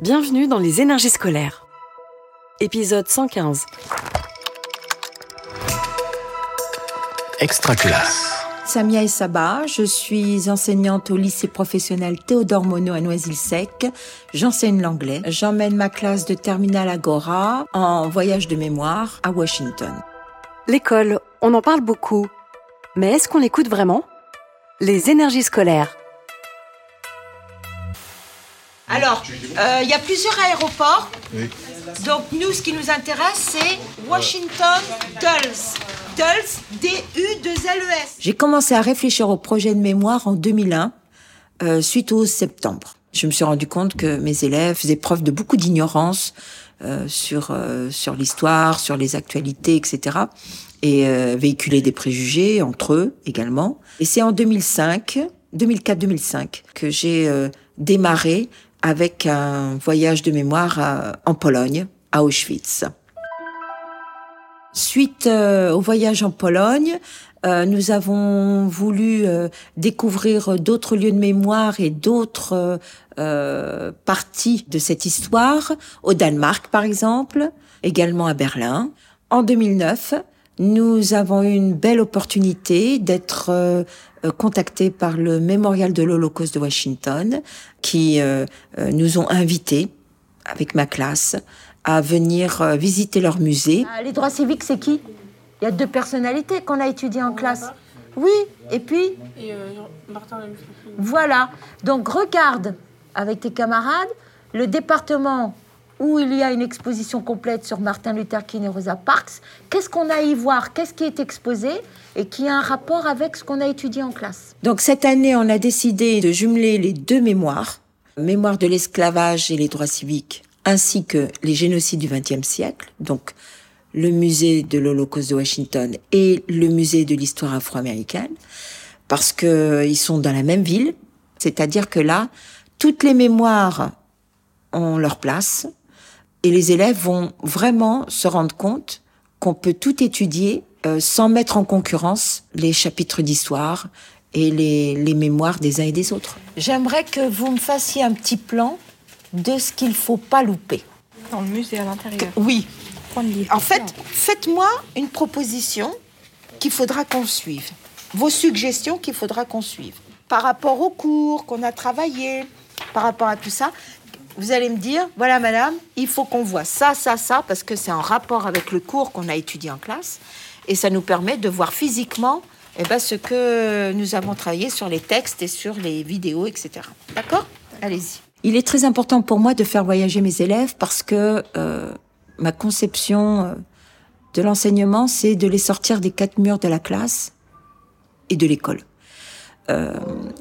Bienvenue dans les énergies scolaires. Épisode 115. Extra classe. Samia Essaba, je suis enseignante au lycée professionnel Théodore Monod à Noisy-le-Sec. J'enseigne l'anglais. J'emmène ma classe de terminale Agora en voyage de mémoire à Washington. L'école, on en parle beaucoup. Mais est-ce qu'on l'écoute vraiment? Les énergies scolaires. Alors, euh, il y a plusieurs aéroports. Donc, nous, ce qui nous intéresse, c'est Washington Dulles. Dulles, D-U-2-L-E-S. J'ai commencé à réfléchir au projet de mémoire en 2001, euh, suite au septembre. Je me suis rendu compte que mes élèves faisaient preuve de beaucoup d'ignorance euh, sur euh, sur l'histoire, sur les actualités, etc. Et euh, véhiculaient des préjugés entre eux également. Et c'est en 2005, 2004-2005, que j'ai euh, démarré avec un voyage de mémoire à- en Pologne, à Auschwitz. Suite euh, au voyage en Pologne, euh, nous avons voulu euh, découvrir d'autres lieux de mémoire et d'autres euh, euh, parties de cette histoire, au Danemark par exemple, également à Berlin. En 2009, nous avons eu une belle opportunité d'être euh, euh, contactés par le Mémorial de l'Holocauste de Washington, qui euh, nous ont invités, avec ma classe, à venir euh, visiter leur musée. Ah, Les droits civiques, c'est qui? Il y a deux personnalités qu'on a étudiées en classe. Oui, et puis? Et euh, Martin voilà. Donc regarde avec tes camarades le département où il y a une exposition complète sur Martin Luther King et Rosa Parks. Qu'est-ce qu'on a à y voir? Qu'est-ce qui est exposé? Et qui a un rapport avec ce qu'on a étudié en classe? Donc cette année, on a décidé de jumeler les deux mémoires, mémoire de l'esclavage et les droits civiques, ainsi que les génocides du XXe siècle, donc le musée de l'Holocauste de Washington et le musée de l'histoire afro-américaine, parce que euh, ils sont dans la même ville, c'est-à-dire que là, toutes les mémoires ont leur place et les élèves vont vraiment se rendre compte qu'on peut tout étudier euh, sans mettre en concurrence les chapitres d'histoire et les, les mémoires des uns et des autres. J'aimerais que vous me fassiez un petit plan de ce qu'il faut pas louper. Dans le musée à l'intérieur. Oui. En fait, faites-moi une proposition qu'il faudra qu'on suive. Vos suggestions qu'il faudra qu'on suive. Par rapport au cours qu'on a travaillé, par rapport à tout ça, vous allez me dire, voilà madame, il faut qu'on voit ça, ça, ça, parce que c'est en rapport avec le cours qu'on a étudié en classe. Et ça nous permet de voir physiquement eh ben, ce que nous avons travaillé sur les textes et sur les vidéos, etc. D'accord? Allez-y. Il est très important pour moi de faire voyager mes élèves parce que euh, ma conception euh, de l'enseignement, c'est de les sortir des quatre murs de la classe et de l'école. Euh,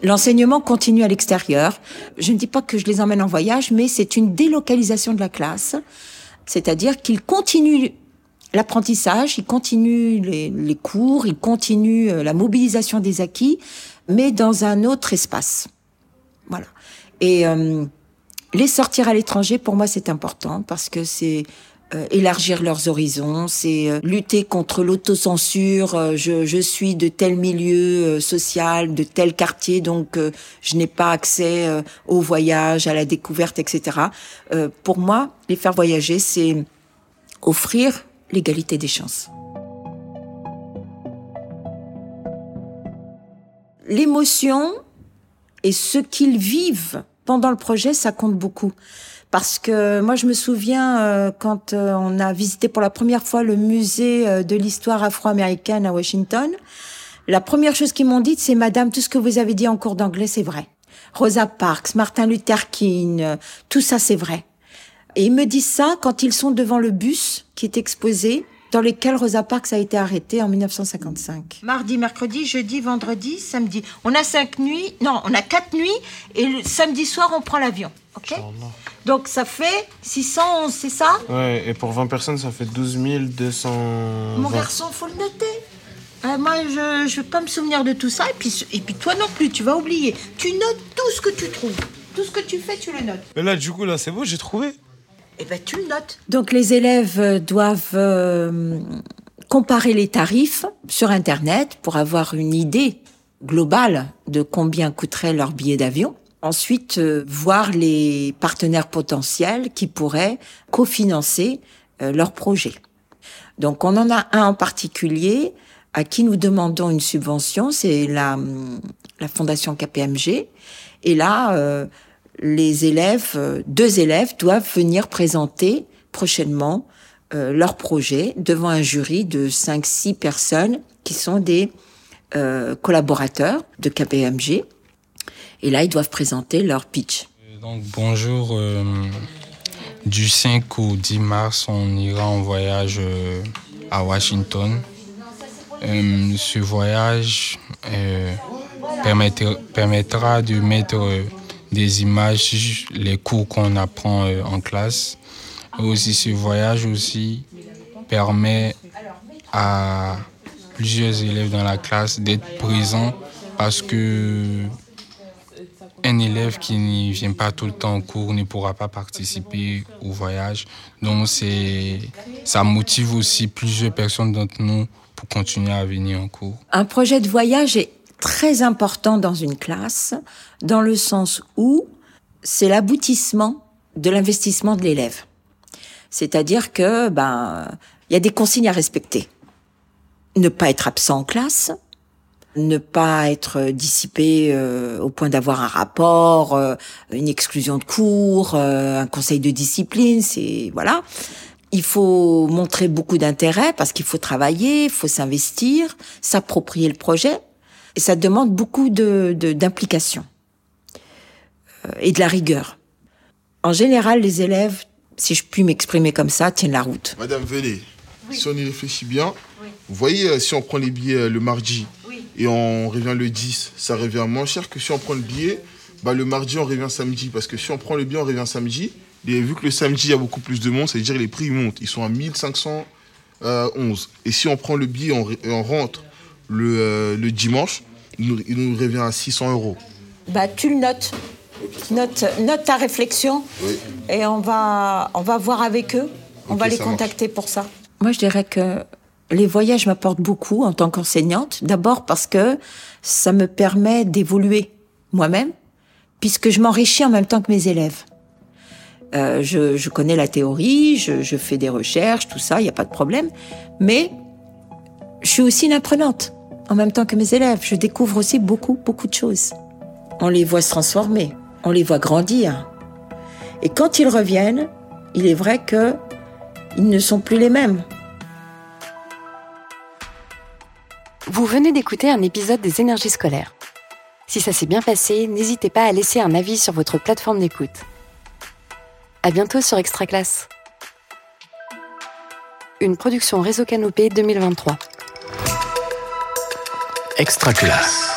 L'enseignement continue à l'extérieur. Je ne dis pas que je les emmène en voyage, mais c'est une délocalisation de la classe. C'est-à-dire qu'ils continuent l'apprentissage, ils continuent les, cours, ils continuent euh, la mobilisation des acquis, mais dans un autre espace. Voilà. Et euh, les sortir à l'étranger, pour moi, c'est important parce que c'est euh, élargir leurs horizons, c'est euh, lutter contre l'autocensure. euh, je, je suis de tel milieu euh, social, de tel quartier, donc euh, je n'ai pas accès euh, au voyage, à la découverte, etc. Pour moi, les faire voyager, c'est offrir l'égalité des chances. L'émotion et ce qu'ils vivent pendant le projet, ça compte beaucoup. Parce que moi, je me souviens euh, quand euh, on a visité pour la première fois le musée euh, de l'histoire afro-américaine à Washington, la première chose qu'ils m'ont dit, c'est Madame, tout ce que vous avez dit en cours d'anglais, c'est vrai. Rosa Parks, Martin Luther King, euh, tout ça, c'est vrai. Et ils me disent ça quand ils sont devant le bus qui est exposé, dans lequel Rosa Parks a été arrêtée en 1955. Mardi, mercredi, jeudi, vendredi, samedi. On a cinq nuits, non, on a quatre nuits, et le samedi soir, on prend l'avion. Ok? Donc ça fait 611, c'est ça? Ouais, et pour 20 personnes, ça fait 12 200. Mon garçon, faut le noter. Euh, moi, je ne vais pas me souvenir de tout ça, et puis, et puis toi non plus, tu vas oublier. Tu notes tout ce que tu trouves. Tout ce que tu fais, tu le notes. Mais là, du coup, là, c'est bon, j'ai trouvé. Eh ben, tu le notes. Donc les élèves euh, doivent euh, comparer les tarifs sur Internet pour avoir une idée globale de combien coûterait leur billet d'avion. ensuite euh, voir les partenaires potentiels qui pourraient cofinancer euh, leur projet. Donc on en a un en particulier à qui nous demandons une subvention, c'est la, la fondation KPMG. Et là, les élèves, euh, deux élèves doivent venir présenter prochainement euh, leur projet devant un jury de 5-6 personnes qui sont des euh, collaborateurs de KPMG. Et là, ils doivent présenter leur pitch. Donc bonjour, du 5 au 10 mars, on ira en voyage à Washington. Ce voyage permettra, de mettre des images, les cours qu'on apprend euh, en classe. Aussi ce voyage aussi permet à plusieurs élèves dans la classe d'être présents parce que un élève qui ne vient pas tout le temps au cours ne pourra pas participer au voyage. Donc c'est ça motive aussi plusieurs personnes d'entre nous pour continuer à venir en cours. Un projet de voyage est très important dans une classe, dans le sens où c'est l'aboutissement de l'investissement de l'élève. C'est-à-dire que ben il y a des consignes à respecter. Ne pas être absent en classe, ne pas être dissipé euh, au point d'avoir un rapport, euh, une exclusion de cours, euh, un conseil de discipline, c'est voilà. Il faut montrer beaucoup d'intérêt parce qu'il faut travailler, il faut s'investir, s'approprier le projet, et ça demande beaucoup de de- d'implication euh, et de la rigueur. En général, les élèves, si je puis m'exprimer comme ça, tiennent la route. Madame, venez. Si on y réfléchit bien, vous voyez, euh, si on prend les billets euh, le mardi et on revient le 10, ça revient moins cher que si on prend le billet, bah, le mardi, on revient samedi. Parce que si on prend le billet, on revient samedi. Et vu que le samedi, il y a beaucoup plus de monde, c'est-à-dire les prix montent. Ils sont à 1511. Et si on prend le billet on on rentre le, euh, le dimanche, il nous, il nous revient à 600 euros. Bah, tu le notes. Note, note ta réflexion Oui. et on va, on va voir avec eux. On va les contacter pour ça. Moi, je dirais que les voyages m'apportent beaucoup en tant qu'enseignante. D'abord parce que ça me permet d'évoluer moi-même, puisque je m'enrichis en même temps que mes élèves. Euh, je, je connais la théorie, je, je fais des recherches, tout ça, il n'y a pas de problème. Mais je suis aussi une apprenante en même temps que mes élèves. Je découvre aussi beaucoup, beaucoup de choses. On les voit se transformer, on les voit grandir. Et quand ils reviennent, il est vrai que ils ne sont plus les mêmes. Vous venez d'écouter un épisode des énergies scolaires. Si ça s'est bien passé, n'hésitez pas à laisser un avis sur votre plateforme d'écoute. À bientôt sur Extra Classe. Une production Réseau Canopé 2023. Extra classe.